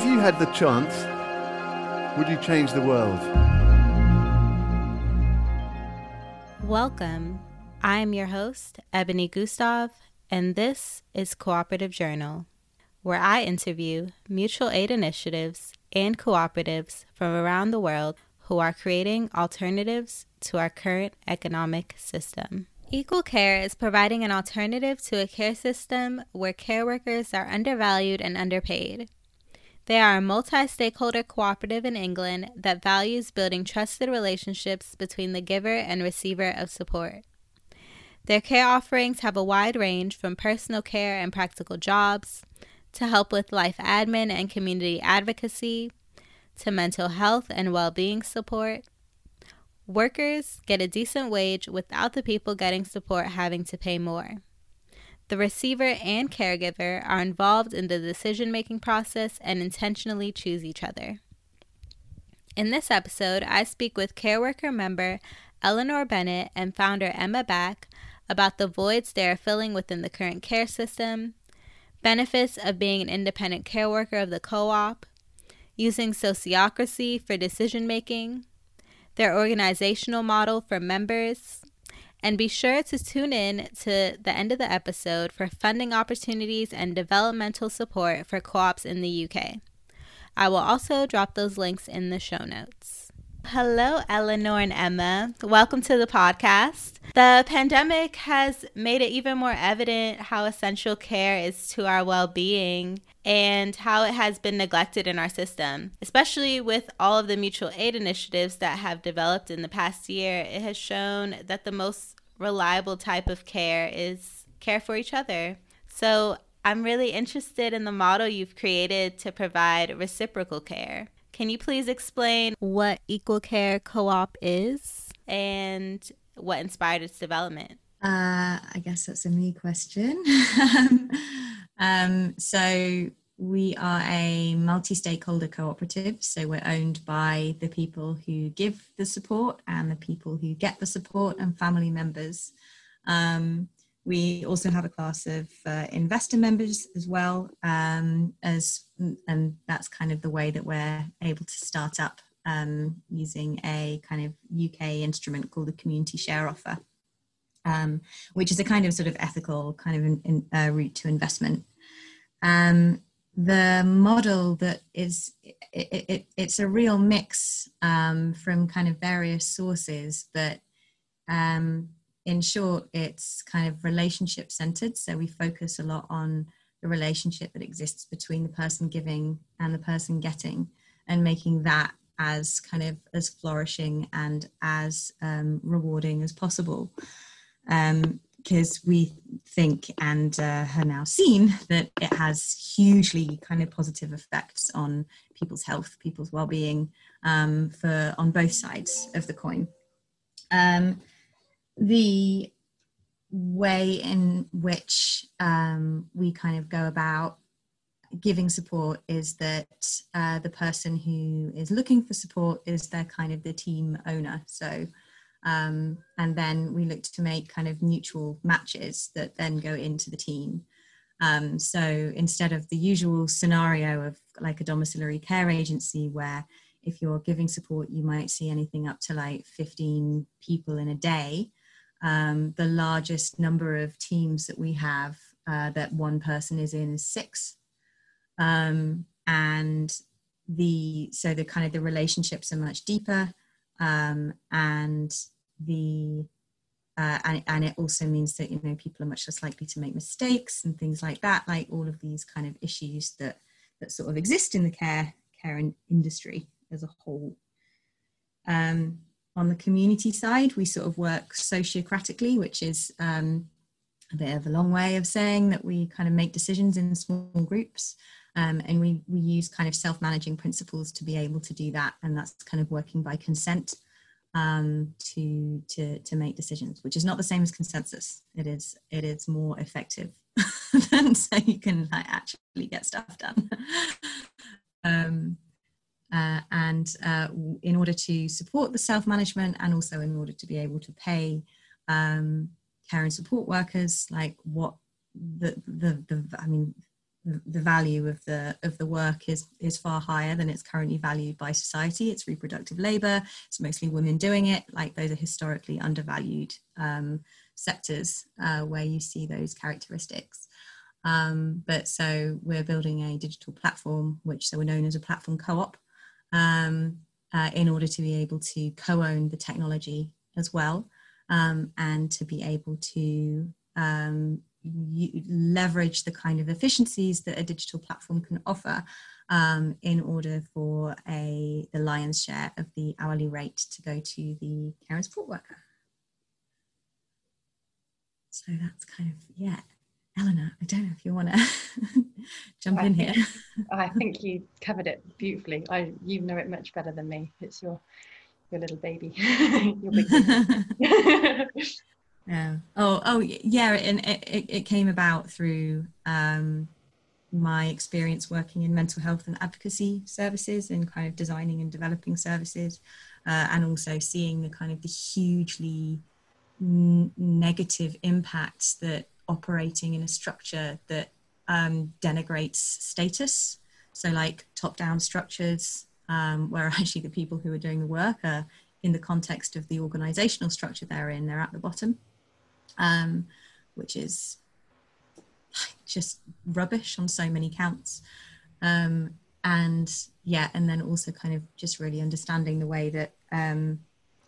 if you had the chance, would you change the world? Welcome. I am your host, Ebony Gustav, and this is Cooperative Journal, where I interview mutual aid initiatives and cooperatives from around the world who are creating alternatives to our current economic system. Equal Care is providing an alternative to a care system where care workers are undervalued and underpaid. They are a multi stakeholder cooperative in England that values building trusted relationships between the giver and receiver of support. Their care offerings have a wide range from personal care and practical jobs to help with life admin and community advocacy to mental health and well being support. Workers get a decent wage without the people getting support having to pay more. The receiver and caregiver are involved in the decision making process and intentionally choose each other. In this episode, I speak with care worker member Eleanor Bennett and founder Emma Back about the voids they are filling within the current care system, benefits of being an independent care worker of the co op, using sociocracy for decision making, their organizational model for members, and be sure to tune in to the end of the episode for funding opportunities and developmental support for co ops in the UK. I will also drop those links in the show notes. Hello, Eleanor and Emma. Welcome to the podcast. The pandemic has made it even more evident how essential care is to our well being and how it has been neglected in our system. Especially with all of the mutual aid initiatives that have developed in the past year, it has shown that the most reliable type of care is care for each other. So, I'm really interested in the model you've created to provide reciprocal care. Can you please explain what Equal Care Co op is and what inspired its development? Uh, I guess that's a me question. um, so, we are a multi stakeholder cooperative. So, we're owned by the people who give the support and the people who get the support and family members. Um, we also have a class of uh, investor members as well, um, as and that's kind of the way that we're able to start up um, using a kind of UK instrument called the Community Share Offer, um, which is a kind of sort of ethical kind of in, in, uh, route to investment. Um, the model that is it, it, it's a real mix um, from kind of various sources, but um, in short, it's kind of relationship centered. So we focus a lot on the relationship that exists between the person giving and the person getting and making that as kind of as flourishing and as um, rewarding as possible. Because um, we think and uh, have now seen that it has hugely kind of positive effects on people's health, people's well-being um, for on both sides of the coin. Um, the way in which um, we kind of go about giving support is that uh, the person who is looking for support is their kind of the team owner. So, um, and then we look to make kind of mutual matches that then go into the team. Um, so instead of the usual scenario of like a domiciliary care agency where if you're giving support, you might see anything up to like 15 people in a day um, the largest number of teams that we have uh, that one person is in is six. Um, and the so the kind of the relationships are much deeper um, and the uh, and, and it also means that you know people are much less likely to make mistakes and things like that like all of these kind of issues that that sort of exist in the care care industry as a whole um, on the community side, we sort of work sociocratically, which is um, a bit of a long way of saying that we kind of make decisions in small groups. Um, and we, we use kind of self-managing principles to be able to do that. And that's kind of working by consent um, to, to, to make decisions, which is not the same as consensus. It is, it is more effective than so you can like, actually get stuff done. um, uh, and uh, in order to support the self management and also in order to be able to pay um, care and support workers, like what the, the, the, I mean, the value of the of the work is is far higher than it's currently valued by society. It's reproductive labor. It's mostly women doing it. Like those are historically undervalued um, sectors uh, where you see those characteristics. Um, but so we're building a digital platform, which so we're known as a platform co-op, um, uh, in order to be able to co-own the technology as well, um, and to be able to um, leverage the kind of efficiencies that a digital platform can offer um, in order for a the lion's share of the hourly rate to go to the care and support worker. So that's kind of yeah. Eleanor, I don't know if you want to jump I in think, here. I think you covered it beautifully. I you know it much better than me. It's your your little baby, your big baby. Yeah. Oh, oh, yeah. And it, it, it came about through um, my experience working in mental health and advocacy services and kind of designing and developing services, uh, and also seeing the kind of the hugely n- negative impacts that operating in a structure that um, denigrates status. So, like top down structures, um, where actually the people who are doing the work are in the context of the organizational structure they're in, they're at the bottom um, which is just rubbish on so many counts. Um, and yeah, and then also kind of just really understanding the way that um,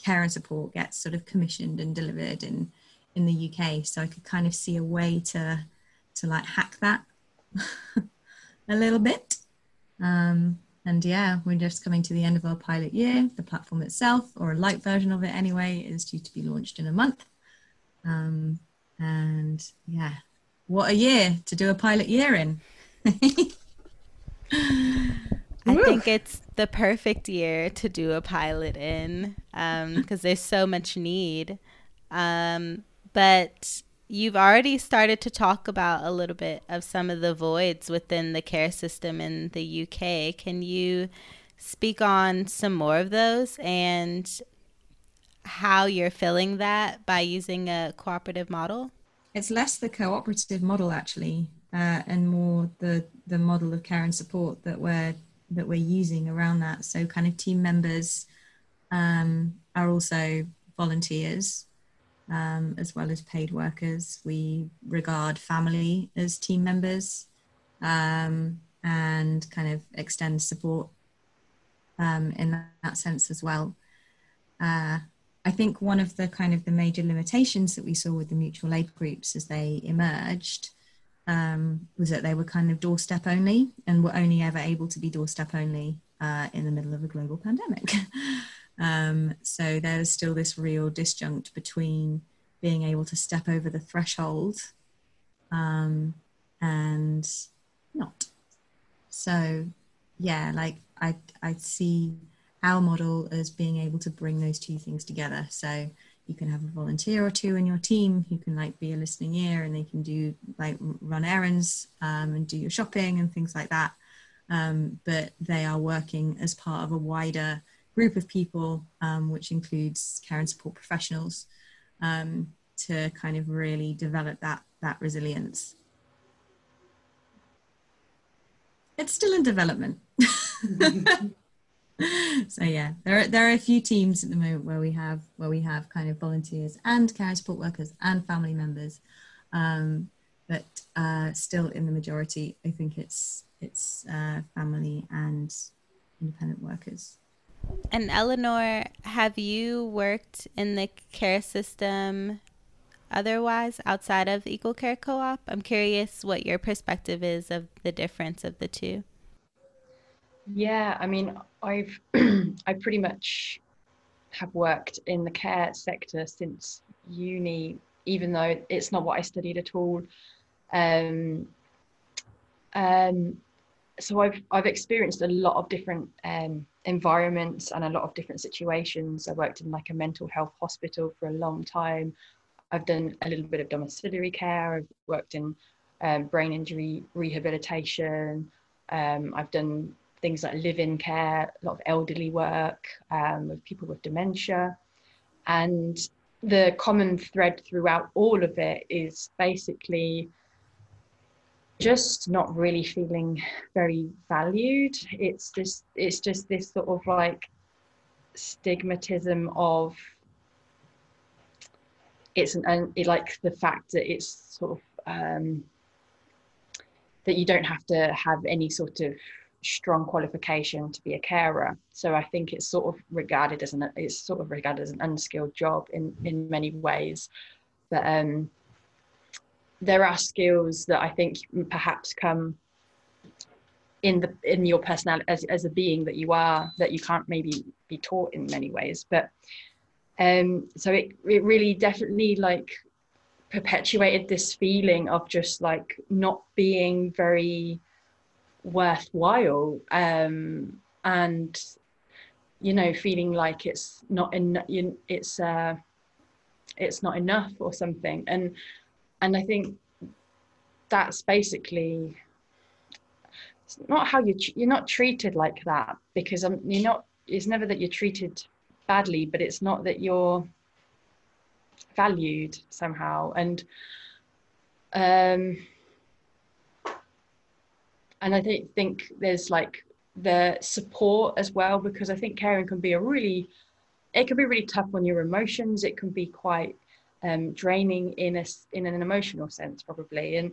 care and support gets sort of commissioned and delivered in in the UK. So I could kind of see a way to to like hack that a little bit. Um, and yeah, we're just coming to the end of our pilot year. The platform itself, or a light version of it anyway, is due to be launched in a month. Um, and yeah, what a year to do a pilot year in. I think it's the perfect year to do a pilot in because um, there's so much need. Um, but you've already started to talk about a little bit of some of the voids within the care system in the UK. Can you speak on some more of those and how you're filling that by using a cooperative model? It's less the cooperative model actually, uh, and more the the model of care and support that we're that we're using around that. So kind of team members um, are also volunteers um, as well as paid workers. We regard family as team members um, and kind of extend support um, in that, sense as well. Uh, I think one of the kind of the major limitations that we saw with the mutual aid groups as they emerged um, was that they were kind of doorstep only and were only ever able to be doorstep only uh, in the middle of a global pandemic. um, so there's still this real disjunct between being able to step over the threshold um, and not. So yeah, like I I see our model as being able to bring those two things together. So you can have a volunteer or two in your team who can like be a listening ear and they can do like run errands um, and do your shopping and things like that. Um, but they are working as part of a wider group of people, um, which includes care and support professionals, um, to kind of really develop that that resilience. It's still in development. so yeah, there are, there are a few teams at the moment where we have where we have kind of volunteers and care support workers and family members, um, but uh, still in the majority, I think it's it's uh, family and independent workers. And Eleanor, have you worked in the care system otherwise outside of Equal Care Co-op? I'm curious what your perspective is of the difference of the two. Yeah, I mean, I've I pretty much have worked in the care sector since uni, even though it's not what I studied at all. Um, um, so I've I've experienced a lot of different um, environments and a lot of different situations. I worked in like a mental health hospital for a long time. I've done a little bit of domiciliary care. I've worked in um, brain injury rehabilitation. Um, I've done things like live-in care, a lot of elderly work um, with people with dementia. And the common thread throughout all of it is basically just not really feeling very valued. It's just it's just this sort of like stigmatism of it's an it, like the fact that it's sort of um, that you don't have to have any sort of strong qualification to be a carer. So I think it's sort of regarded as an it's sort of regarded as an unskilled job in in many ways. But um, there are skills that I think perhaps come in the in your personality as, as a being that you are that you can't maybe be taught in many ways. But um, so it it really definitely like perpetuated this feeling of just like not being very worthwhile um, and you know feeling like it's not in it's uh it's not enough or something. And and i think that's basically not how you you're not treated like that because um, you're not it's never that you're treated badly but it's not that you're valued somehow. And um and I think think there's like the support as well because I think caring can be a really it can be really tough on your emotions. It can be quite um, draining in a in an emotional sense probably and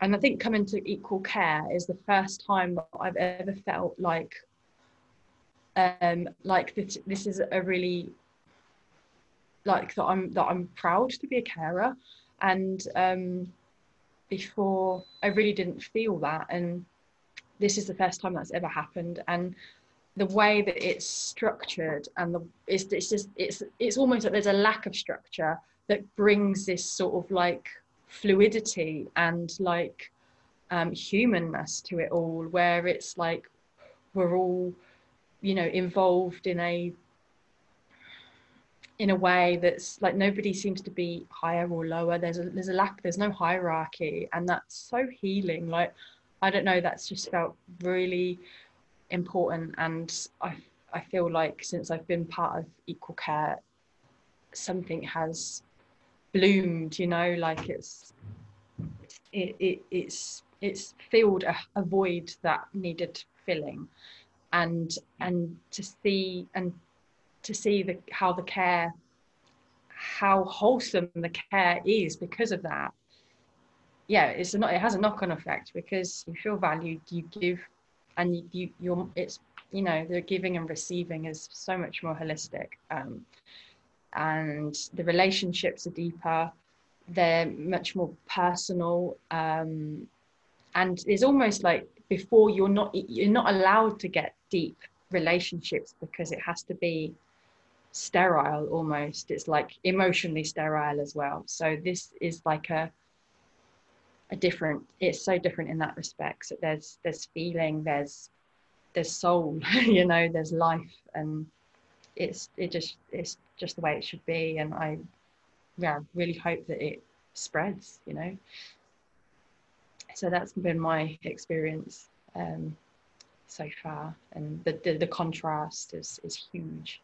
and I think coming to equal care is the first time that I've ever felt like um like this this is a really like that I'm that I'm proud to be a carer and um before. I really didn't feel that and this is the first time that's ever happened. And the way that it's structured and the it's, it's just it's it's almost like there's a lack of structure that brings this sort of like fluidity and like um, humanness to it all where it's like we're all you know involved in a in a way that's like nobody seems to be higher or lower. There's a there's a lack there's no hierarchy and that's so healing. Like i don't know that's just felt really important and i i feel like since i've been part of equal care something has bloomed you know? Like it's it, it it's it's filled a, a void that needed filling. And and to see and to see the how the care how wholesome the care is because of that yeah it's not it has a knock-on effect because you feel valued you give and you, you you're it's you know the giving and receiving is so much more holistic um, and the relationships are deeper they're much more personal um, and it's almost like before you're not you're not allowed to get deep relationships because it has to be sterile almost. It's like emotionally sterile as well. So this is like a a different it's so different in that respect. So there's there's feeling there's there's soul you know there's life. And it's it just it's just the way it should be. And i yeah really hope that it spreads you know. So that's been my experience um so far. And the the, the contrast is is huge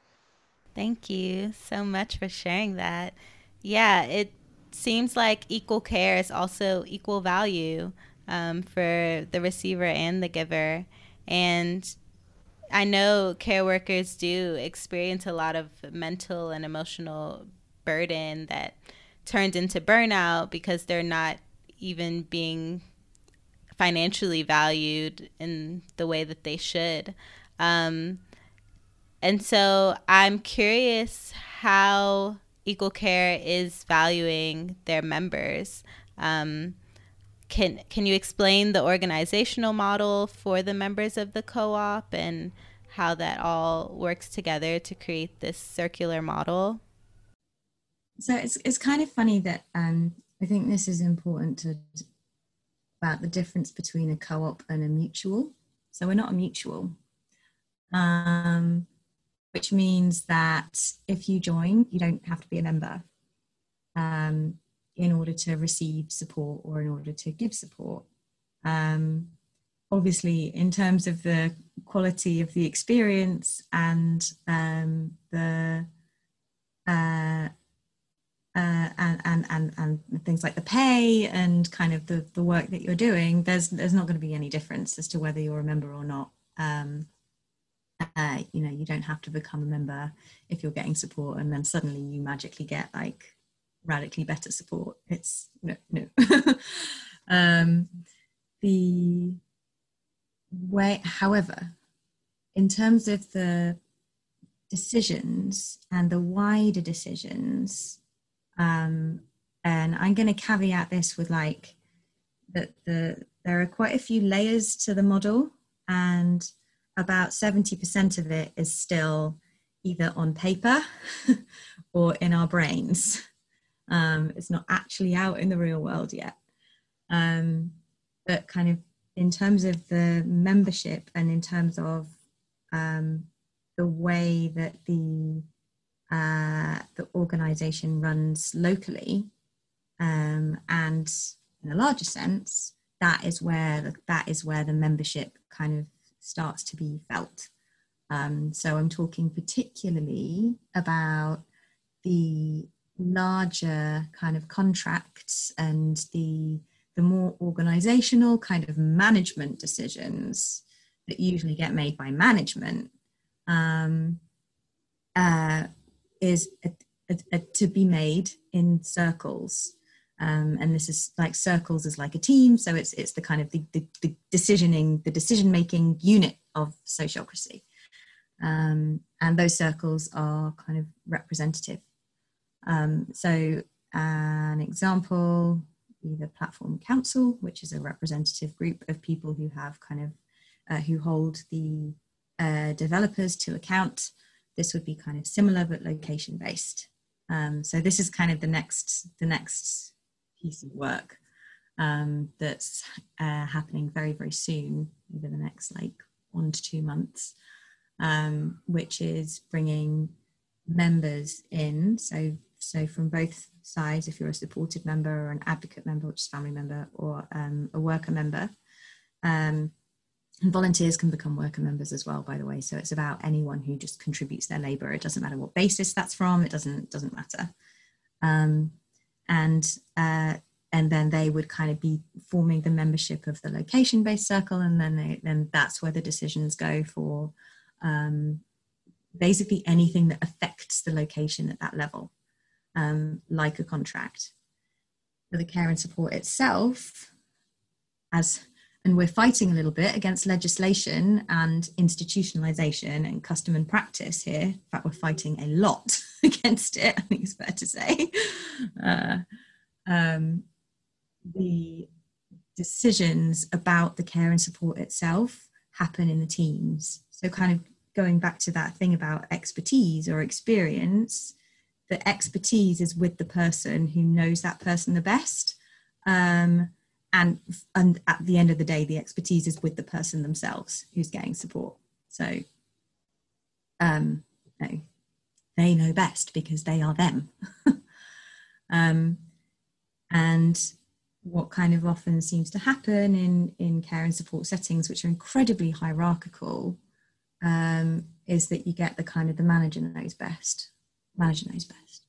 Thank you so much for sharing that. Yeah, it seems like equal care is also equal value um, for the receiver and the giver. And I know care workers do experience a lot of mental and emotional burden that turns into burnout because they're not even being financially valued in the way that they should. Um, and so I'm curious how Equal Care is valuing their members. Um, can can you explain the organizational model for the members of the co-op and how that all works together to create this circular model? So it's it's kind of funny that um, I think this is important to about the difference between a co-op and a mutual. So we're not a mutual. Um, which means that if you join, you don't have to be a member um, in order to receive support or in order to give support. Um, obviously, in terms of the quality of the experience and um, the uh, uh, and, and and and things like the pay and kind of the the work that you're doing, there's there's not going to be any difference as to whether you're a member or not. Um, uh, you know, you don't have to become a member if you're getting support, and then suddenly you magically get like radically better support. It's no, no. um, the way, however, in terms of the decisions and the wider decisions, um, and I'm going to caveat this with like that the there are quite a few layers to the model, and about 70% of it is still either on paper or in our brains. Um, it's not actually out in the real world yet. Um, but kind of in terms of the membership and in terms of um, the way that the uh, the organization runs locally um, and in a larger sense that is where the, that is where the membership kind of starts to be felt um, so i'm talking particularly about the larger kind of contracts and the the more organizational kind of management decisions that usually get made by management um, uh, is a, a, a, to be made in circles. Um, and this is like circles is like a team, so it's it's the kind of the, the, the decisioning, the decision making unit of sociocracy. Um, and those circles are kind of representative. Um, so an example, either platform council, which is a representative group of people who have kind of uh, who hold the uh, developers to account. This would be kind of similar but location based. Um, so this is kind of the next the next piece of work um, that's uh, happening very very soon over the next like one to two months, um, which is bringing members in. So so from both sides, if you're a supported member or an advocate member, which is family member, or um, a worker member. Um, and volunteers can become worker members as well, by the way. So it's about anyone who just contributes their labour. It doesn't matter what basis that's from. It doesn't doesn't matter. Um, and uh, and then they would kind of be forming the membership of the location-based circle, and then they, then that's where the decisions go for um, basically anything that affects the location at that level, um, like a contract. For the care and support itself, as and we're fighting a little bit against legislation and institutionalization and custom and practice here. In fact, we're fighting a lot against it, I think it's fair to say. Uh, um, the decisions about the care and support itself happen in the teams. So, kind of going back to that thing about expertise or experience, the expertise is with the person who knows that person the best. Um, and and at the end of the day the expertise is with the person themselves who's getting support. So um no, they know best because they are them. Um and what kind of often seems to happen in in care and support settings which are incredibly hierarchical um, is that you get the kind of the manager knows best manager knows best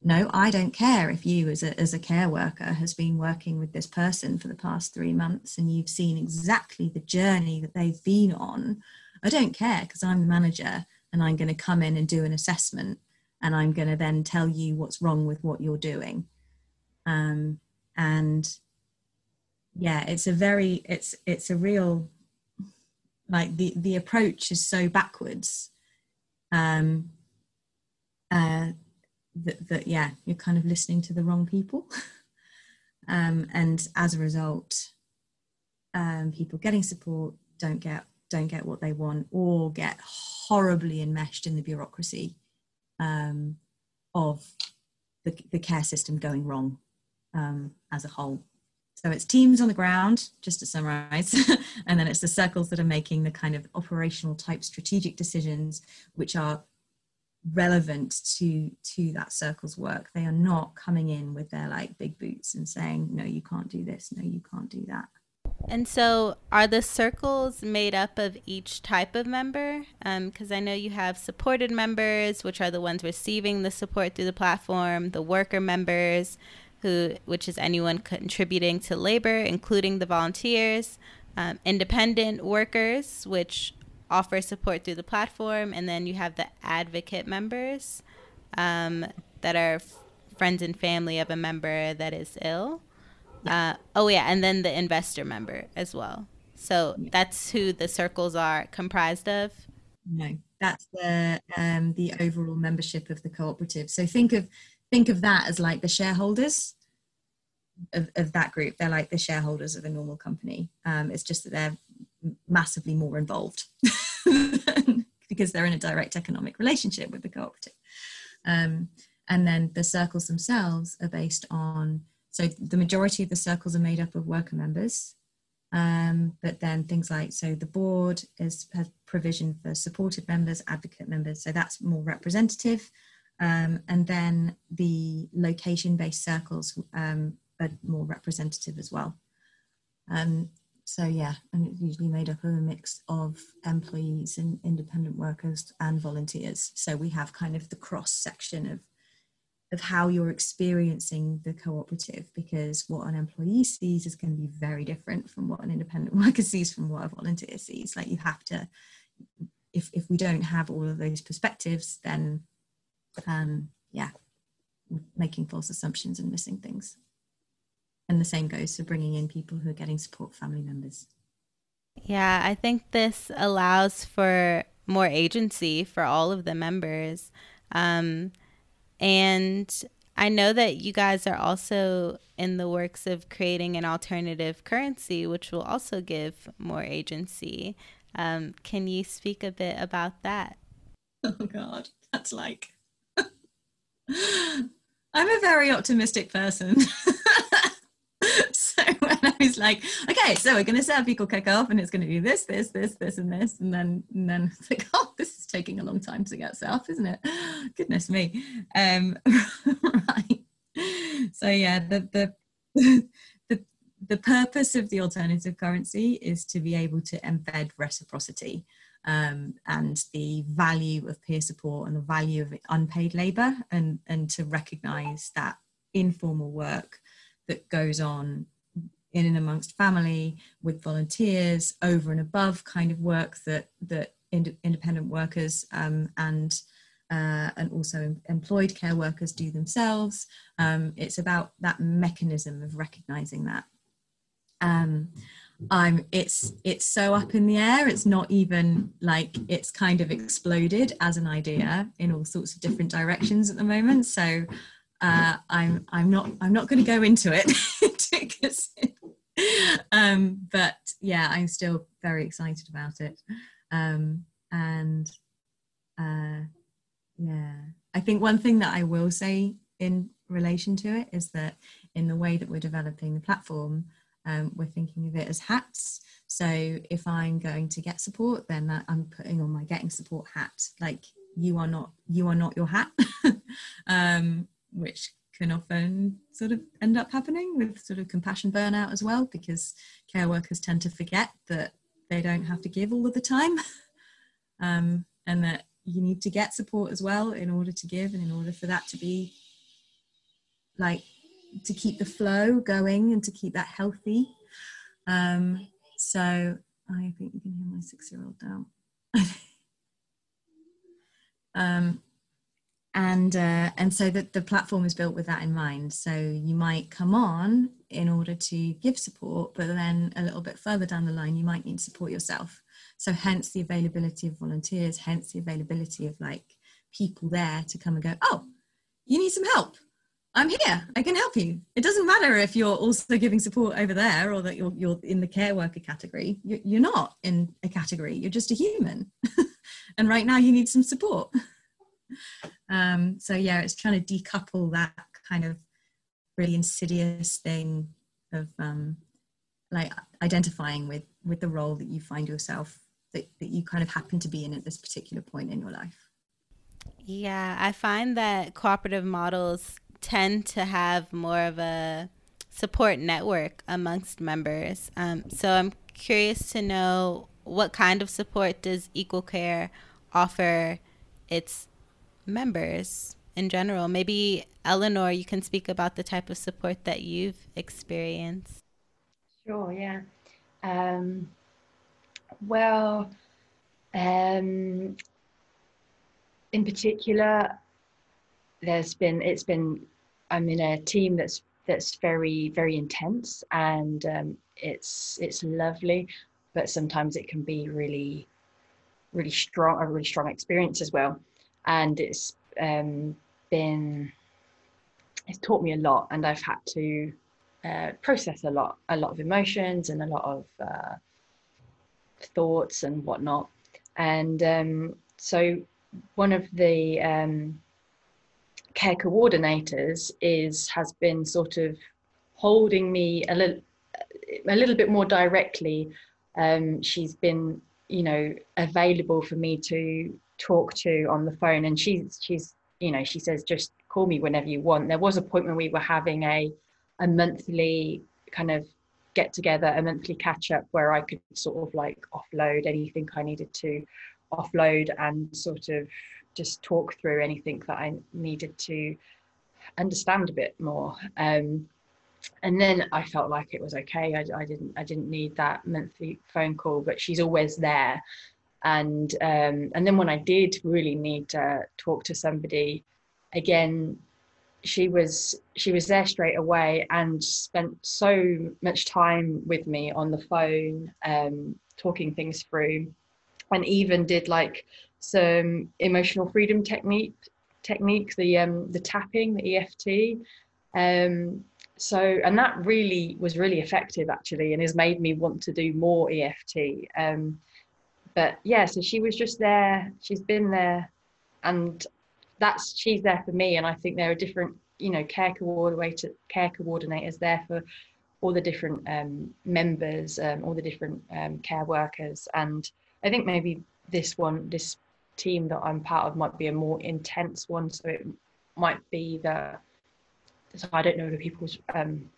no, I don't care if you, as a, as a care worker, has been working with this person for the past three months and you've seen exactly the journey that they've been on. I don't care because I'm the manager and I'm going to come in and do an assessment and I'm going to then tell you what's wrong with what you're doing. Um, and yeah, it's a very, it's, it's a real, like the, the approach is so backwards. Um, uh, that, that yeah you're kind of listening to the wrong people. Um, and as a result um, people getting support don't get don't get what they want or get horribly enmeshed in the bureaucracy um, of the, the care system going wrong um, as a whole. So it's teams on the ground, just to summarize, and then it's the circles that are making the kind of operational type strategic decisions, which are relevant to to that circle's work. They are not coming in with their like big boots and saying no you can't do this. No you can't do that. And so, are the circles made up of each type of member? Because um, I know you have supported members, which are the ones receiving the support through the platform, the worker members, who, which is anyone contributing to labor, including the volunteers, um, independent workers, which offer support through the platform, and then you have the advocate members um, that are f- friends and family of a member that is ill. Uh, oh yeah, and then the investor member as well. So that's who the circles are comprised of. No, that's the um, the overall membership of the cooperative. So think of think of that as like the shareholders of, of that group. They're like the shareholders of a normal company. Um, it's just that they're massively more involved because they're in a direct economic relationship with the cooperative. Um, and then the circles themselves are based on so the majority of the circles are made up of worker members. Um, but then things like, so the board is, has provision for supported members, advocate members, so that's more representative. Um, and then the location based circles um, are more representative as well. Um, so yeah, and it's usually made up of a mix of employees and independent workers and volunteers. So we have kind of the cross section of of how you're experiencing the cooperative because what an employee sees is going to be very different from what an independent worker sees from what a volunteer sees like you have to if if we don't have all of those perspectives then um yeah making false assumptions and missing things and the same goes for bringing in people who are getting support family members yeah i think this allows for more agency for all of the members um, and I know that you guys are also in the works of creating an alternative currency, which will also give more agency. Um, can you speak a bit about that? Oh, God, that's like. I'm a very optimistic person. was like, okay, so we're going to set up Equal Care Co-op and it's going to do this, this, this, this, and this. And then, and then it's like, oh, this is taking a long time to get set up, isn't it? Goodness me. Um, right. So yeah, the, the, the, the purpose of the alternative currency is to be able to embed reciprocity um, and the value of peer support and the value of unpaid labor and, and to recognize that informal work that goes on in and amongst family with volunteers over and above kind of work that that ind- independent workers um, and uh, and also employed care workers do themselves. Um, it's about that mechanism of recognizing that. Um, I'm it's it's so up in the air. It's not even like it's kind of exploded as an idea in all sorts of different directions at the moment. So uh, I'm I'm not I'm not going to go into it because, um, but yeah, I'm still very excited about it, um, and uh, yeah, I think one thing that I will say in relation to it is that in the way that we're developing the platform, um, we're thinking of it as hats. So if I'm going to get support, then that I'm putting on my getting support hat. Like you are not you are not your hat. um, which can often sort of end up happening with sort of compassion burnout as well, because care workers tend to forget that they don't have to give all of the time um, and that you need to get support as well in order to give and in order for that to be like to keep the flow going and to keep that healthy. Um, so I think you can hear my six year old now. um, and uh, and so that the platform is built with that in mind. So you might come on in order to give support but then a little bit further down the line you might need support yourself. So hence the availability of volunteers hence the availability of like people there to come and go oh you need some help. I'm here. I can help you. It doesn't matter if you're also giving support over there or that you're, you're in the care worker category. You're not in a category. You're just a human. And right now you need some support um, so yeah, it's trying to decouple that kind of really insidious thing of um, like identifying with with the role that you find yourself that, that you kind of happen to be in at this particular point in your life. Yeah, I find that cooperative models tend to have more of a support network amongst members. Um, so I'm curious to know what kind of support does Equal Care offer its members in general? Maybe Eleanor, you can speak about the type of support that you've experienced. Sure, yeah. Um, well, um, in particular, there's been it's been I'm in a team that's that's very very intense and um, it's it's lovely, but sometimes it can be really really strong a really strong experience as well, and it's um, been it's taught me a lot, and I've had to uh, process a lot a lot of emotions and a lot of uh, thoughts and whatnot, and um, so one of the um, care coordinators is has been sort of holding me a little a little bit more directly. Um, she's been you know available for me to talk to on the phone, and she's she's you know she says just call me whenever you want. There was a point when we were having a a monthly kind of get together, a monthly catch up where I could sort of like offload anything I needed to offload and sort of just talk through anything that I needed to understand a bit more. Um, and then I felt like it was okay. I, I, didn't I didn't need that monthly phone call, but she's always there. And um, and then when I did really need to talk to somebody, again, she was she was there straight away and spent so much time with me on the phone, um, talking things through and even did like some emotional freedom technique technique the um the tapping the EFT um so and that really was really effective actually and has made me want to do more EFT um but yeah so she was just there she's been there and that's she's there for me and I think there are different you know care coordinator care coordinators there for all the different um, members um, all the different um, care workers and I think maybe this one, this team that I'm part of might be a more intense one. So it might be that, so I don't know the people's um,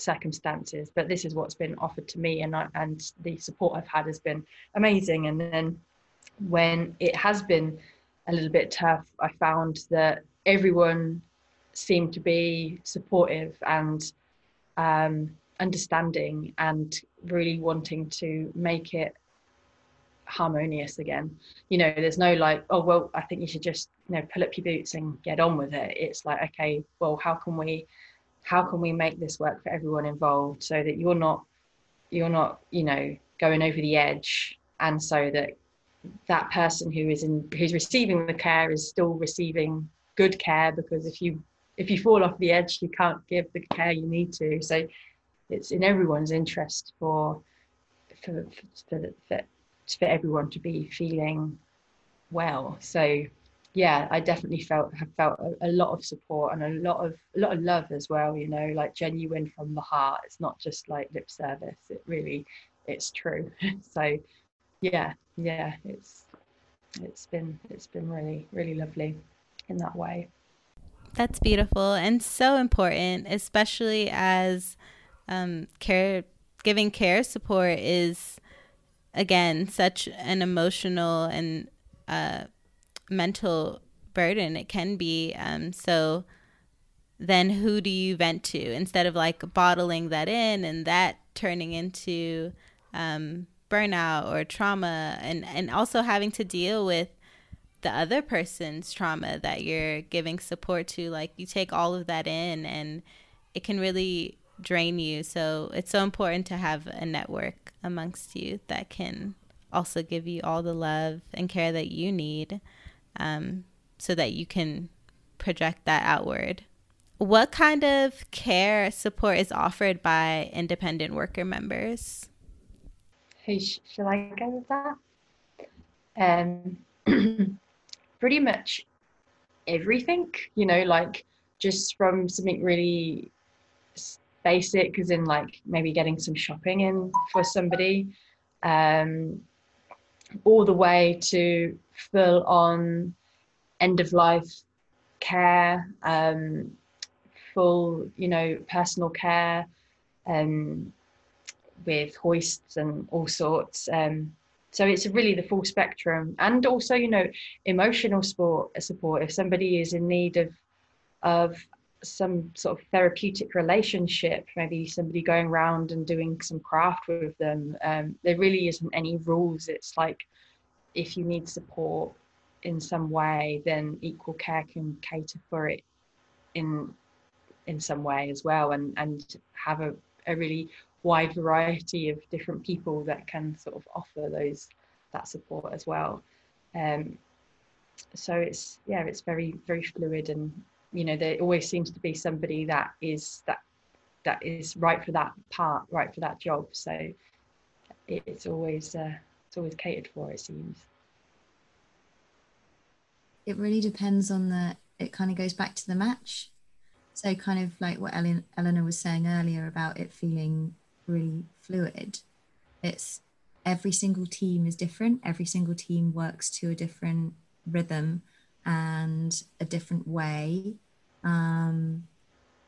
circumstances, but this is what's been offered to me, and I, and the support I've had has been amazing. And then when it has been a little bit tough, I found that everyone seemed to be supportive and um, understanding and really wanting to make it harmonious again you know there's no like oh well i think you should just you know pull up your boots and get on with it it's like okay well how can we how can we make this work for everyone involved so that you're not you're not you know going over the edge and so that that person who is in who's receiving the care is still receiving good care because if you if you fall off the edge you can't give the care you need to so it's in everyone's interest for for for, for, for everyone to be feeling well. So yeah, I definitely felt have felt a, a, lot of support and a lot of a lot of love as well. You know, like genuine from the heart. It's not just like lip service. It really, it's true. so yeah, yeah, it's it's been it's been really really lovely in that way. That's beautiful and so important, especially as um, care giving care support is again such an emotional and uh, mental burden. It can be um, so then who do you vent to? Instead of like bottling that in and that turning into um, burnout or trauma and and also having to deal with the other person's trauma that you're giving support to like you take all of that in and it can really drain you. So it's so important to have a network amongst you that can also give you all the love and care that you need um, so that you can project that outward. What kind of care support is offered by independent worker members? Hey, shall I go with that? Um, pretty much everything, you know, like just from something really basic as in like maybe getting some shopping in for somebody um, all the way to full on end of life care um, full, you know, personal care um, with hoists and all sorts. Um, so it's really the full spectrum, and also, you know, emotional support. Support if somebody is in need of of some sort of therapeutic relationship, maybe somebody going around and doing some craft with them. Um, there really isn't any rules. It's like if you need support in some way, then equal care can cater for it in in some way as well, and and have a, a really wide variety of different people that can sort of offer those that support as well. Um, so it's yeah, it's very very fluid and you know there always seems to be somebody that is that that is right for that part right for that job. So it's always uh, it's always catered for it seems. It really depends on the it kind of goes back to the match. So kind of like what Ellen, eleanor was saying earlier about it feeling really fluid. It's every single team is different. Every single team works to a different rhythm and a different way. Um,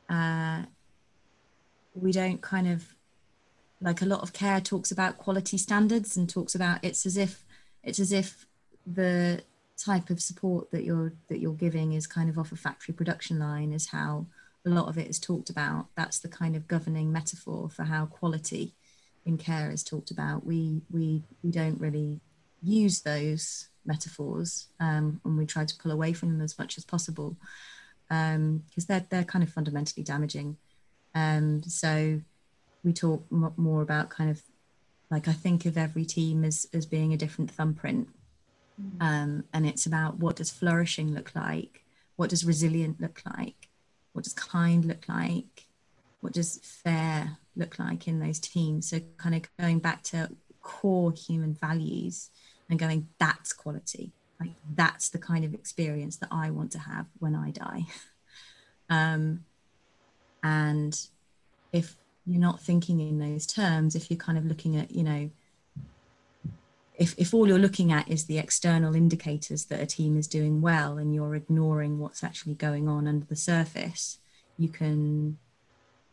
uh, we don't kind of like a lot of care talks about quality standards and talks about it's as if it's as if the type of support that you're that you're giving is kind of off a factory production line is how a lot of it is talked about that's the kind of governing metaphor for how quality in care is talked about we we we don't really use those metaphors um, and we try to pull away from them as much as possible because um, they're, they're kind of fundamentally damaging. Um, so we talk m- more about kind of like I think of every team as, as being a different thumbprint. Mm. Um, and it's about what does flourishing look like? What does resilient look like? What does kind look like? What does fair look like in those teams? So kind of going back to core human values and going, that's quality. Like that's the kind of experience that I want to have when I die. um, and if you're not thinking in those terms, if you're kind of looking at, you know, if, if all you're looking at is the external indicators that a team is doing well and you're ignoring what's actually going on under the surface, you can,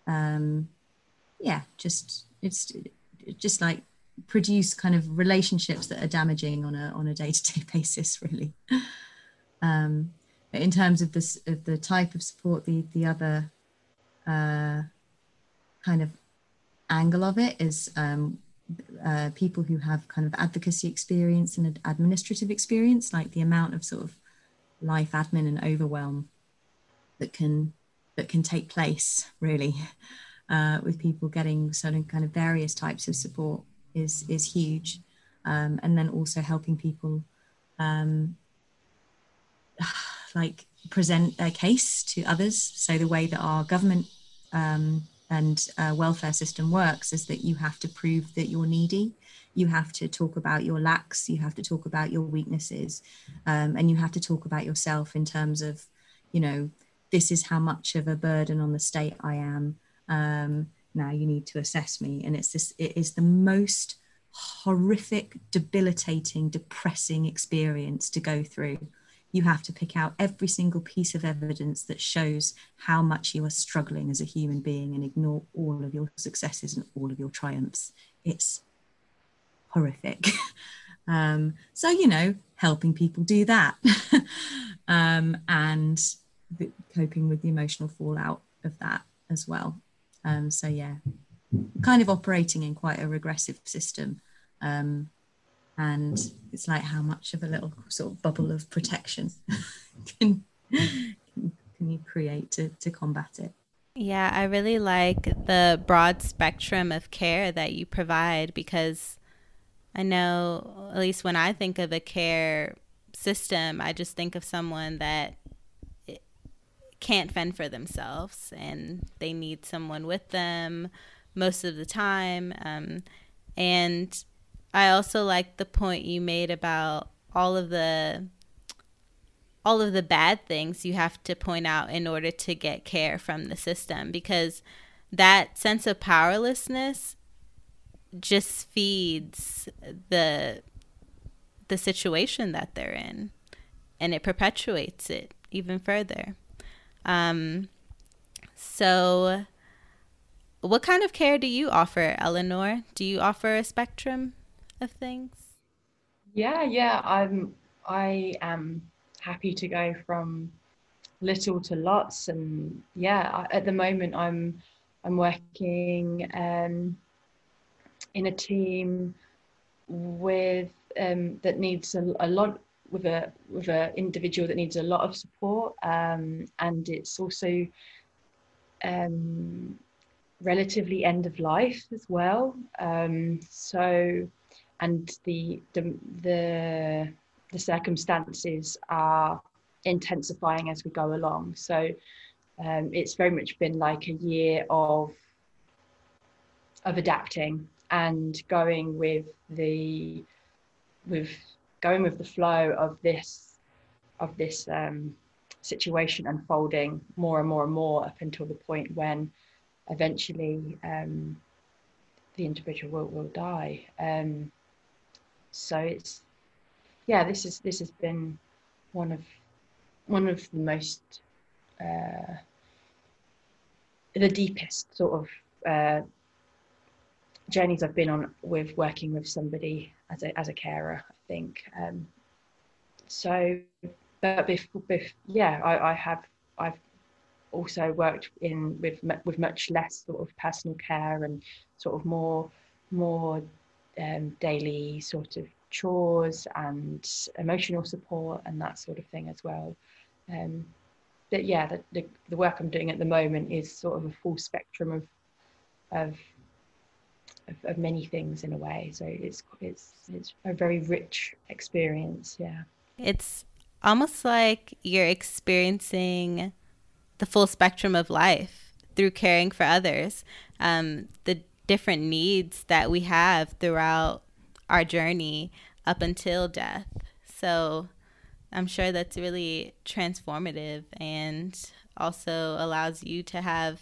um, yeah, just, it's just like produce kind of relationships that are damaging on a on a day-to-day basis really. Um, but in terms of this of the type of support the the other uh, kind of angle of it is um, uh, people who have kind of advocacy experience and administrative experience like the amount of sort of life admin and overwhelm that can that can take place really uh, with people getting certain kind of various types of support is is huge, um, and then also helping people um, like present a case to others. So the way that our government um, and uh, welfare system works is that you have to prove that you're needy. You have to talk about your lacks. You have to talk about your weaknesses, um, and you have to talk about yourself in terms of, you know, this is how much of a burden on the state I am. Um, now you need to assess me. And it's this it is the most horrific debilitating depressing experience to go through. You have to pick out every single piece of evidence that shows how much you are struggling as a human being and ignore all of your successes and all of your triumphs. It's horrific. Um, so you know helping people do that. Um, and coping with the emotional fallout of that as well um, so yeah, kind of operating in quite a regressive system. Um, and it's like how much of a little sort of bubble of protection can, can you create to, to combat it? Yeah, I really like the broad spectrum of care that you provide because I know, at least when I think of a care system, I just think of someone that can't fend for themselves and they need someone with them most of the time. Um, and I also like the point you made about all of the all of the bad things you have to point out in order to get care from the system because that sense of powerlessness just feeds the the situation that they're in and it perpetuates it even further. Um, So, what kind of care do you offer, Eleanor? Do you offer a spectrum of things? Yeah, yeah. I'm. I am happy to go from little to lots, and yeah. At the moment, I'm. I'm working um, in a team with um, that needs a, a, lot with a with an individual that needs a lot of support, um, and it's also um, relatively end of life as well. Um, so, and the, the the the circumstances are intensifying as we go along. So, um, it's very much been like a year of of adapting and going with the with going with the flow of this of this um, situation unfolding more and more and more up until the point when eventually um, the individual will, will die. Um, so it's yeah, this is this has been one of one of the most uh, the deepest sort of uh, journeys I've been on with working with somebody as a as a carer. Think um, so. But yeah, I, I have I've also worked in with with much less sort of personal care and sort of more more um, daily sort of chores and emotional support and that sort of thing as well. Um, but yeah, the, the, the work I'm doing at the moment is sort of a full spectrum of of of, many things in a way. So it's it's it's a very rich experience. Yeah, it's almost like you're experiencing the full spectrum of life through caring for others. Um, the different needs that we have throughout our journey up until death. So I'm sure that's really transformative and also allows you to have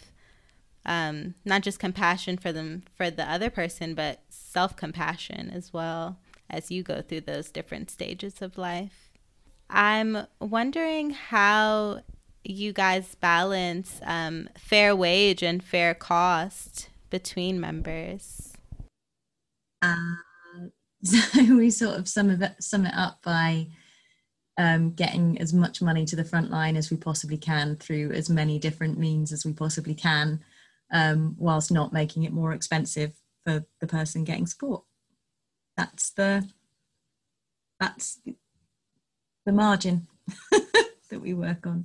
um, not just compassion for them for the other person, but self compassion as well as you go through those different stages of life. I'm wondering how you guys balance um, fair wage and fair cost between members. Uh, so we sort of sum it, sum it up by um, getting as much money to the front line as we possibly can through as many different means as we possibly can um, whilst not making it more expensive for the person getting support. That's the that's the margin that we work on.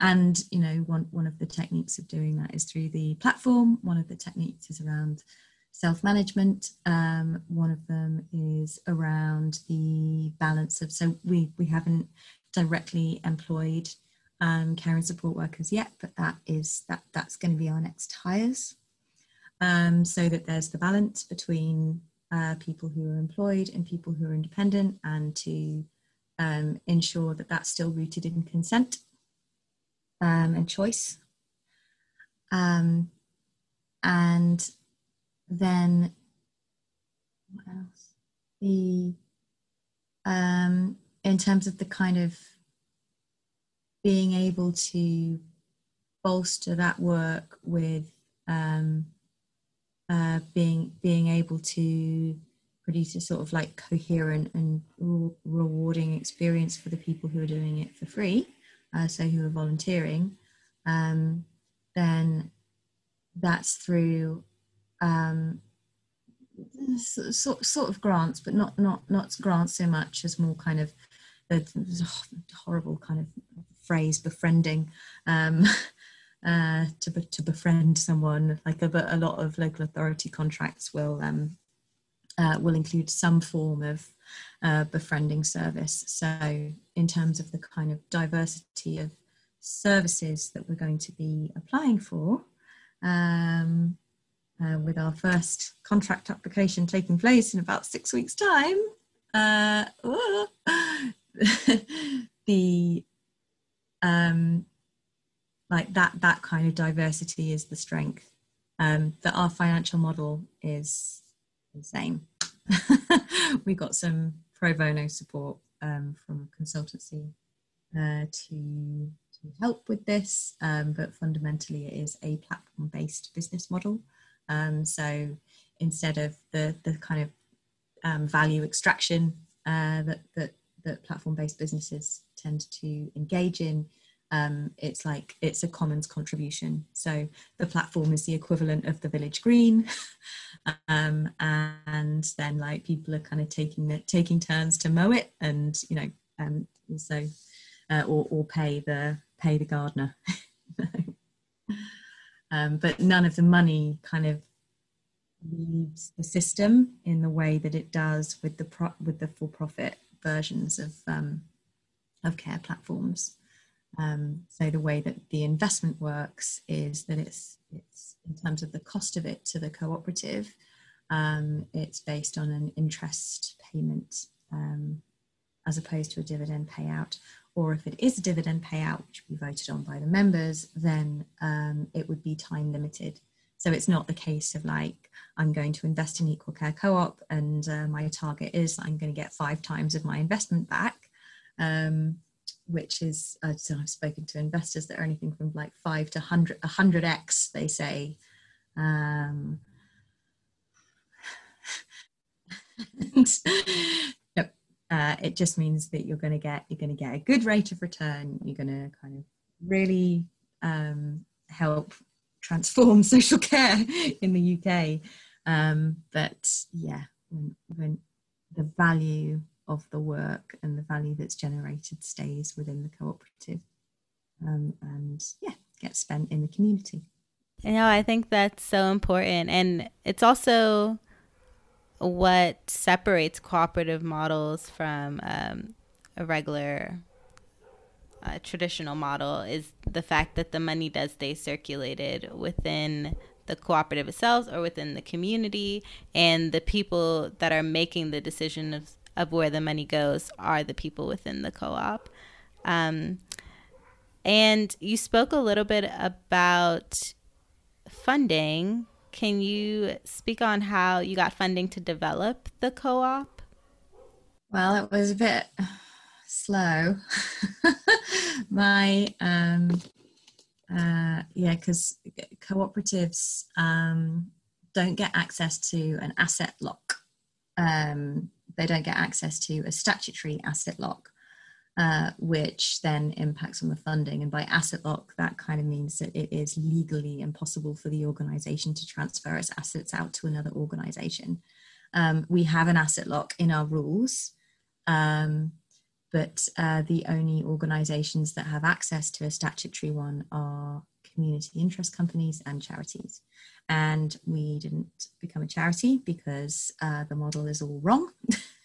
And you know, one one of the techniques of doing that is through the platform. One of the techniques is around self-management. Um, one of them is around the balance of so we we haven't directly employed um, care and support workers yet, but that is that that's going to be our next hires. Um, so that there's the balance between uh, people who are employed and people who are independent, and to um, ensure that that's still rooted in consent um, and choice. Um, and then what else? The um, in terms of the kind of being able to bolster that work with um, uh, being being able to produce a sort of like coherent and re- rewarding experience for the people who are doing it for free, uh, so who are volunteering, um, then that's through um, sort, sort of grants, but not not not grants so much as more kind of the, the horrible kind of phrase befriending um, uh, to, to befriend someone like a, a lot of local authority contracts will um, uh, will include some form of uh, befriending service. So in terms of the kind of diversity of services that we're going to be applying for um, uh, with our first contract application taking place in about six weeks time uh, the um, like that that kind of diversity is the strength um, that our financial model is insane we got some pro bono support um, from consultancy uh, to, to help with this, um, but fundamentally it is a platform-based business model. Um, so instead of the the kind of um, value extraction uh, that that that platform-based businesses tend to engage in, um, it's like it's a commons contribution. So the platform is the equivalent of the village green, um, and then like people are kind of taking the, taking turns to mow it, and you know, um, also uh, or or pay the pay the gardener. um, but none of the money kind of leaves the system in the way that it does with the pro- with the for profit versions of um, of care platforms. Um, so the way that the investment works is that it's it's in terms of the cost of it to the cooperative, um, it's based on an interest payment um, as opposed to a dividend payout. Or if it is a dividend payout, which will be voted on by the members, then um, it would be time limited. So it's not the case of like, I'm going to invest in Equal Care Co op and uh, my target is I'm going to get five times of my investment back. Um, which is uh, so I've spoken to investors that are anything from like five to hundred, a hundred x. They say, um, yep, uh, it just means that you're going to get you're going to get a good rate of return. You're going to kind of really um, help transform social care in the UK. Um, but yeah, when, when the value of the work and the value that's generated stays within the cooperative um, and yeah gets spent in the community you know i think that's so important and it's also what separates cooperative models from um, a regular uh, traditional model is the fact that the money does stay circulated within the cooperative itself or within the community and the people that are making the decision of of where the money goes are the people within the co-op. Um, and you spoke a little bit about funding. Can you speak on how you got funding to develop the co-op? Well, it was a bit slow. My um, uh, yeah, because cooperatives um, don't get access to an asset lock um, they don't get access to a statutory asset lock, uh, which then impacts on the funding. And by asset lock, that kind of means that it is legally impossible for the organization to transfer its assets out to another organization. Um, we have an asset lock in our rules, um, but uh, the only organizations that have access to a statutory one are community interest companies and charities and we didn't become a charity because uh, the model is all wrong.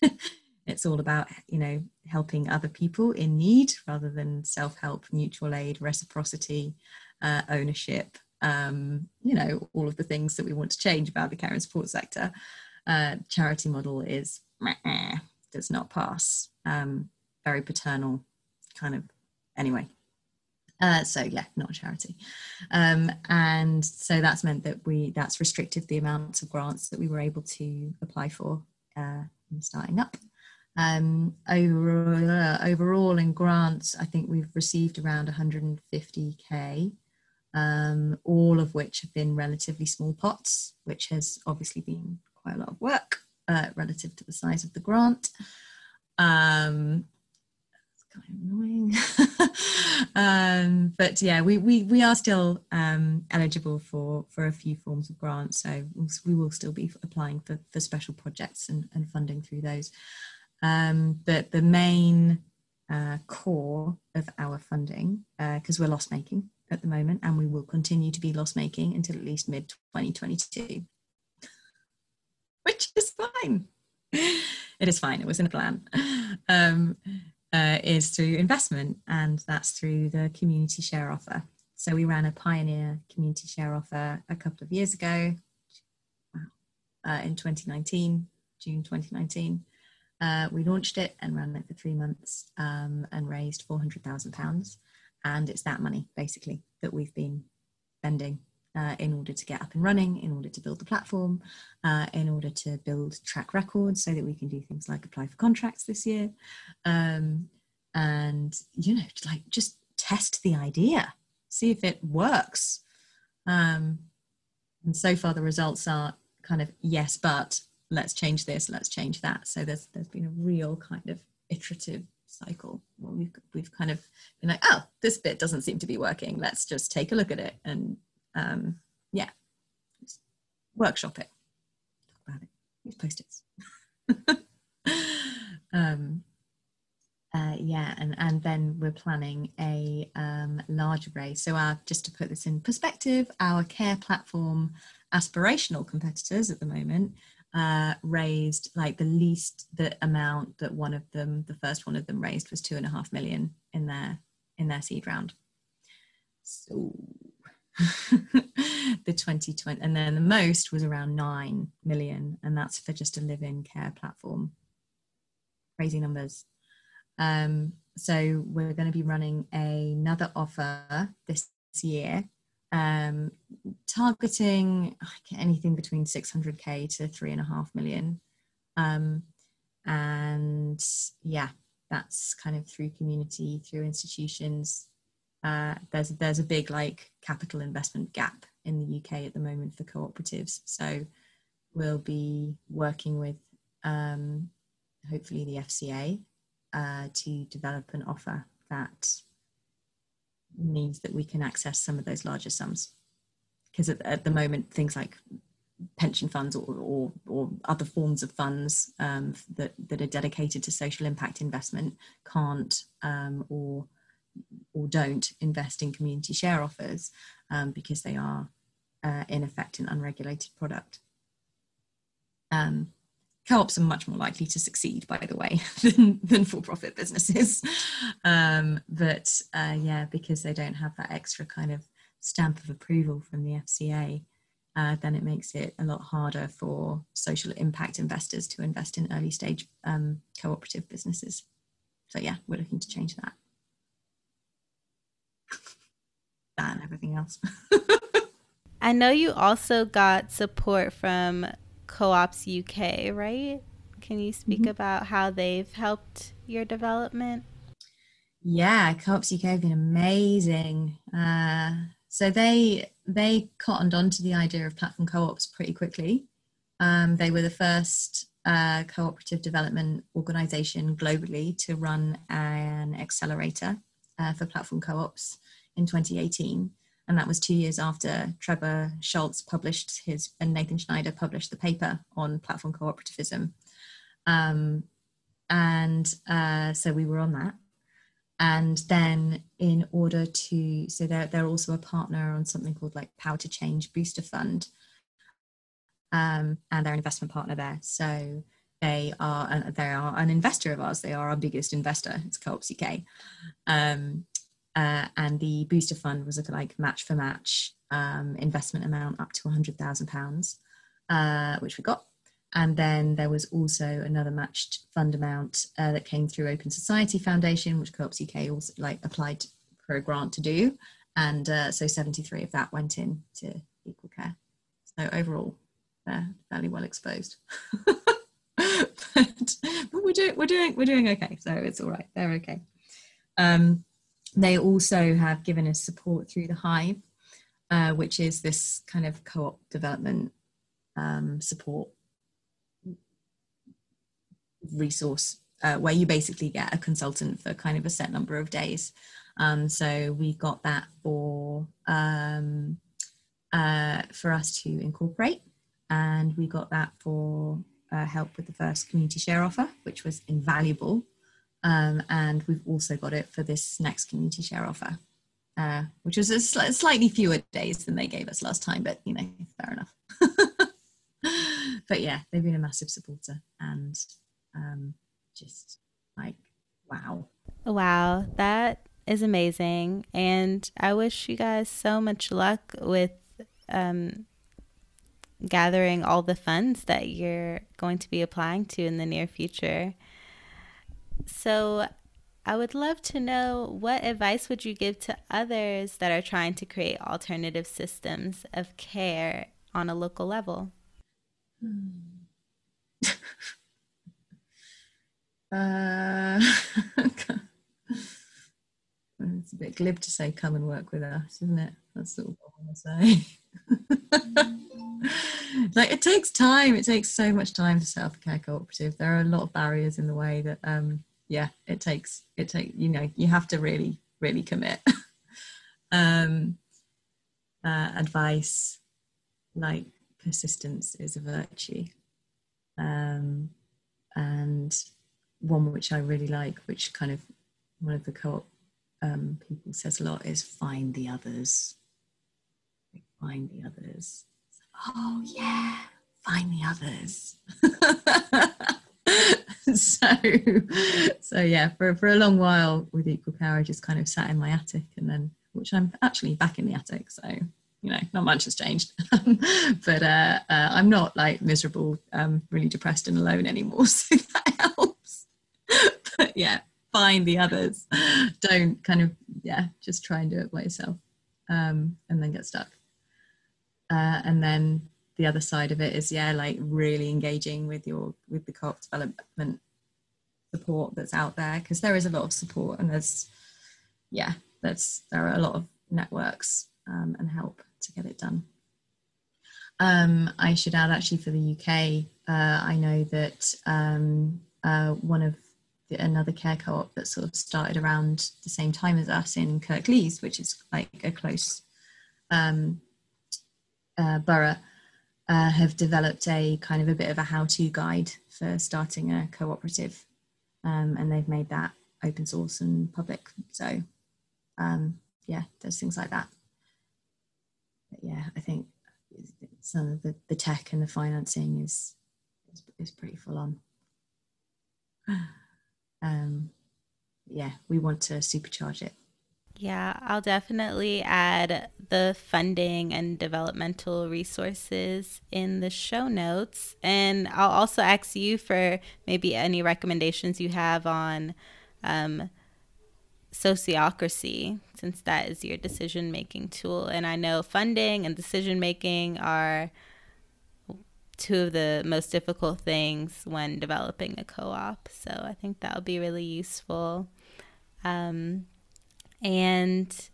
it's all about you know helping other people in need rather than self-help, mutual aid, reciprocity, uh, ownership. Um, you know all of the things that we want to change about the care and support sector. Uh, charity model is does not pass. Um, very paternal, kind of. Anyway, uh, so yeah, not a charity, um, and so that's meant that we that's restricted the amounts of grants that we were able to apply for uh, in starting up. Um, over, uh, overall in grants, I think we've received around 150k, um, all of which have been relatively small pots, which has obviously been quite a lot of work uh, relative to the size of the grant. Um, annoying. um, but yeah, we, we, we are still um, eligible for, for a few forms of grants. So we will still be applying for, for special projects and, and funding through those. Um, but the main uh, core of our funding, because uh, we're loss making at the moment, and we will continue to be loss making until at least mid 2022, which is fine. It is fine. It was in a plan. Um, uh, is through investment, and that's through the community share offer. So we ran a pioneer community share offer a couple of years ago uh, in 2019, June 2019. Uh, we launched it and ran it for three months um, and raised £400,000. And it's that money basically that we've been spending uh, in order to get up and running, in order to build the platform, uh, in order to build track records so that we can do things like apply for contracts this year. Um, and, you know, like just test the idea, see if it works. Um, and so far, the results are kind of yes, but let's change this, let's change that. So there's there's been a real kind of iterative cycle where we've we've kind of been like, oh, this bit doesn't seem to be working. Let's just take a look at it and um, yeah, workshop it, talk about it, use post-its. um, uh, yeah, and and then we're planning a um, larger race. So our just to put this in perspective, our care platform aspirational competitors at the moment uh, raised like the least the amount that one of them, the first one of them raised was two and a half million in their in their seed round. So the 2020 and then the most was around 9 million and that's for just a live-in care platform. Crazy numbers. Um, so we're going to be running another offer this year um, targeting anything between 600k to three and a half million. Um, and yeah that's kind of through community through institutions uh, there's there's a big like capital investment gap in the UK at the moment for cooperatives. So we'll be working with um, hopefully the FCA uh, to develop an offer that means that we can access some of those larger sums. Because at, at the moment, things like pension funds or, or, or other forms of funds um, that, that are dedicated to social impact investment can't um, or or don't invest in community share offers um, because they are uh, in effect an unregulated product. Um, co-ops are much more likely to succeed, by the way, than, than for-profit businesses. Um, but uh, yeah, because they don't have that extra kind of stamp of approval from the FCA, uh, then it makes it a lot harder for social impact investors to invest in early stage um, cooperative businesses. So yeah, we're looking to change that. That and everything else. I know you also got support from Co-ops UK, right? Can you speak mm-hmm. about how they've helped your development? Yeah, Co-ops UK have been amazing. Uh, so they they cottoned onto the idea of platform co-ops pretty quickly. Um, they were the first uh, cooperative development organization globally to run an accelerator uh, for platform co-ops in 2018. And that was two years after Trebor Scholz published his, and Nathan Schneider published the paper on platform cooperativism. Um, and uh, so we were on that. And then, in order to, so they're, they're also a partner on something called like Power to Change Booster Fund. Um, and they're an investment partner there. So they are an, they are an investor of ours. They are our biggest investor. It's Co-ops UK. Um, uh, and the booster fund was a like match for match um, investment amount up to £100,000, uh, which we got. And then there was also another matched fund amount uh, that came through Open Society Foundation, which Co-ops UK also like applied for a grant to do. And uh, so 73 of that went in to Equal Care. So overall, they're fairly well exposed. but, we're doing we're doing we're doing okay. So it's all right. They're okay. Um, they also have given us support through the Hive, uh, which is this kind of co op development um, support resource uh, where you basically get a consultant for kind of a set number of days. Um, so we got that for um, uh, for us to incorporate, and we got that for uh, help with the first community share offer, which was invaluable um, and we've also got it for this next community share offer, uh, which was a sl- slightly fewer days than they gave us last time, but you know, fair enough. but yeah, they've been a massive supporter and um, just like, wow. Wow, that is amazing. And I wish you guys so much luck with um, gathering all the funds that you're going to be applying to in the near future. So, I would love to know what advice would you give to others that are trying to create alternative systems of care on a local level? uh, it's a bit glib to say come and work with us, isn't it? That's what I want to say. like it takes time. It takes so much time to set up a care cooperative. There are a lot of barriers in the way that um yeah, it takes it take you know, you have to really, really commit. um uh, advice like persistence is a virtue. Um and one which I really like, which kind of one of the co-op um, people says a lot is find the others. Find the others. oh yeah, find the others. so, so yeah, for for a long while with Equal Power, I just kind of sat in my attic, and then which I'm actually back in the attic, so you know, not much has changed. but uh, uh, I'm not like miserable, um, really depressed and alone anymore, so that helps. but yeah, find the others. Don't kind of, yeah, just try and do it by yourself um, and then get stuck. Uh, and then the other side of it is, yeah, like really engaging with your, with the co-op development support that's out there because there is a lot of support and there's, yeah, there's, there are a lot of networks um, and help to get it done. Um, I should add actually for the UK, uh, I know that um, uh, one of another care co-op that sort of started around the same time as us in Kirklees, which is like a close um, uh, borough, uh, have developed a kind of a bit of a how-to guide for starting a cooperative, um, and they've made that open source and public. So um, yeah, there's things like that. But yeah, I think some of the, the tech and the financing is is, is pretty full on. um, yeah, we want to supercharge it. Yeah, I'll definitely add the funding and developmental resources in the show notes. And I'll also ask you for maybe any recommendations you have on um, sociocracy, since that is your decision making tool. And I know funding and decision making are two of the most difficult things when developing a co-op. So I think that would be really useful. Um, and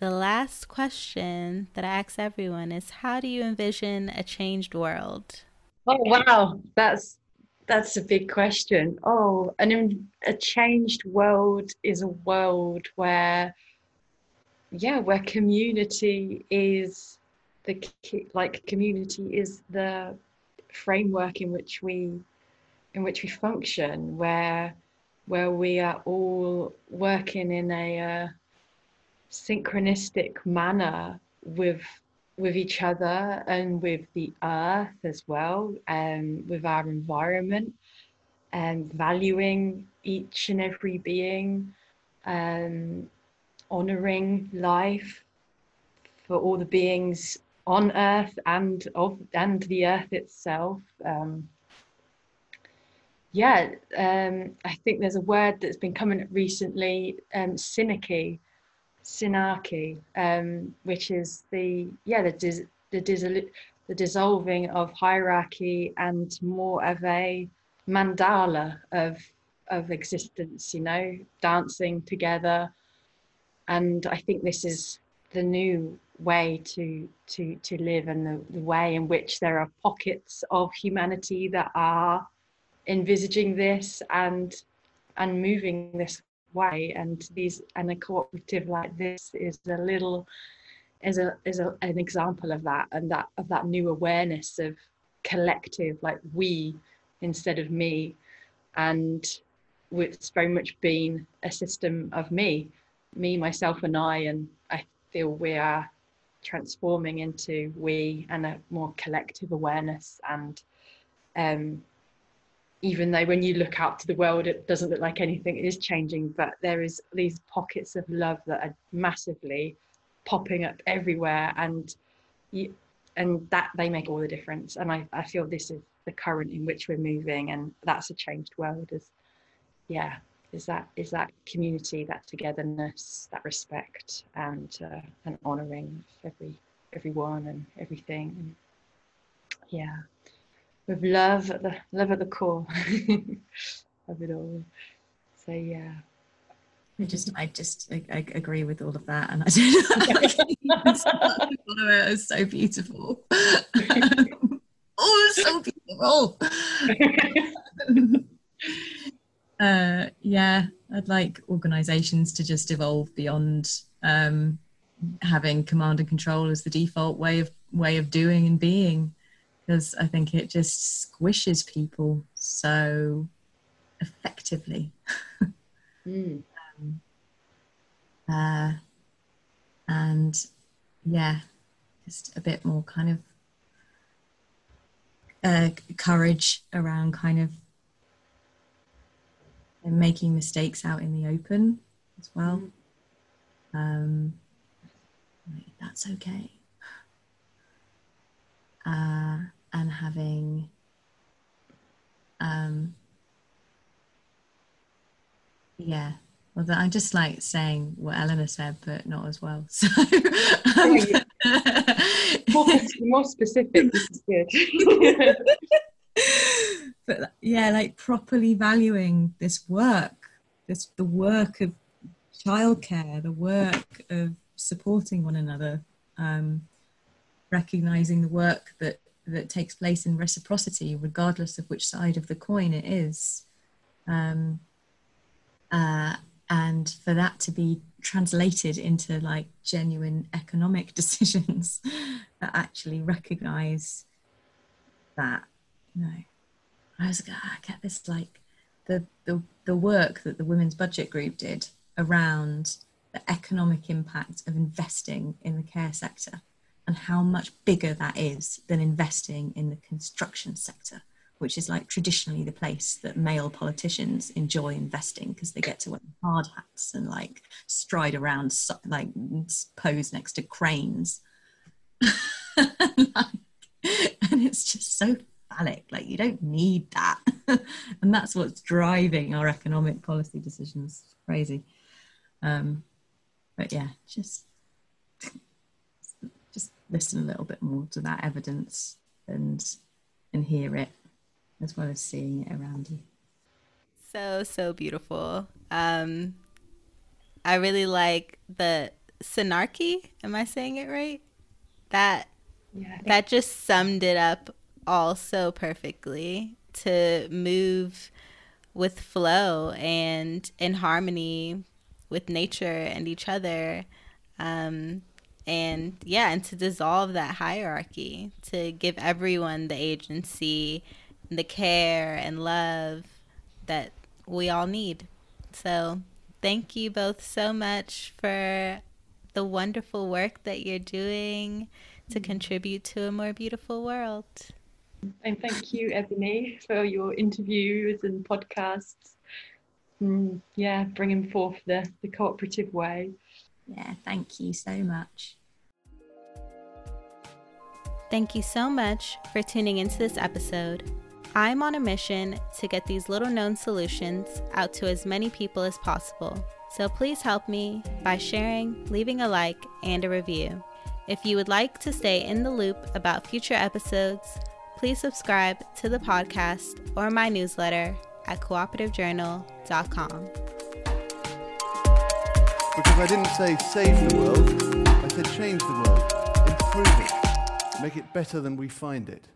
the last question that I ask everyone is how do you envision a changed world? Oh wow, that's that's a big question. Oh, and a changed world is a world where yeah, where community is the like community is the framework in which we in which we function where where we are all working in a uh, synchronistic manner with with each other and with the earth as well and with our environment and valuing each and every being um, honoring life for all the beings on earth and of and the earth itself um, yeah um, i think there's a word that's been coming up recently um, synarchy synarchy um, which is the yeah the dis, the, the dissolving of hierarchy and more of a mandala of of existence you know dancing together. And i think this is the new way to to to live and the, the way in which there are pockets of humanity that are envisaging this and and moving this way. And these and a cooperative like this is a little is a is a, an example of that and that of that new awareness of collective like we instead of me. And it's very much been a system of me me myself and i. And i feel we are transforming into we and a more collective awareness and um, even though when you look out to the world it doesn't look like anything is changing but there is these pockets of love that are massively popping up everywhere and you, and that they make all the difference and I, I feel this is the current in which we're moving and that's a changed world is yeah is that is that community, that togetherness, that respect, and uh, and honouring every everyone and everything. And yeah, with love at the love at the core of it all. So yeah, I just, I just, I, I agree with all of that, and I don't know. it was so beautiful. oh, so beautiful. uh, yeah, I'd like organisations to just evolve beyond um, having command and control as the default way of way of doing and being, because I think it just squishes people so effectively. mm. um, uh, and yeah, just a bit more kind of uh, courage around kind of making mistakes out in the open as well. Um, that's okay. Uh, and having um, yeah. Well i just like saying what eleanor said but not as well. So um, more, more specific this is good. But yeah like properly valuing this work this the work of childcare the work of supporting one another um, recognizing the work that that takes place in reciprocity regardless of which side of the coin it is. Um, uh, and for that to be translated into like genuine economic decisions that actually recognize that you know i was like, i get this like the, the the work that the women's budget group did around the economic impact of investing in the care sector and how much bigger that is than investing in the construction sector which is like traditionally the place that male politicians enjoy investing because they get to wear hard hats and like stride around, like pose next to cranes. and it's just so phallic. Like you don't need that, and that's what's driving our economic policy decisions. Crazy, um, but yeah, just listen a little bit more to that evidence and and hear it as well as seeing it around you. So, so beautiful. Um, I really like the synarchy. Am I saying it right? That yeah, that just summed it up all so perfectly to move with flow and in harmony with nature and each other. Um, and yeah, and to dissolve that hierarchy, to give everyone the agency the care and love that we all need. So, thank you both so much for the wonderful work that you're doing to contribute to a more beautiful world. And thank you, Ebony, for your interviews and podcasts. Mm, yeah, bringing forth the, the cooperative way. Yeah, thank you so much. Thank you so much for tuning into this episode. I'm on a mission to get these little known solutions out to as many people as possible. So please help me by sharing, leaving a like, and a review. If you would like to stay in the loop about future episodes, please subscribe to the podcast or my newsletter at cooperativejournal.com. Because I didn't say save the world, I said change the world, improve it, make it better than we find it.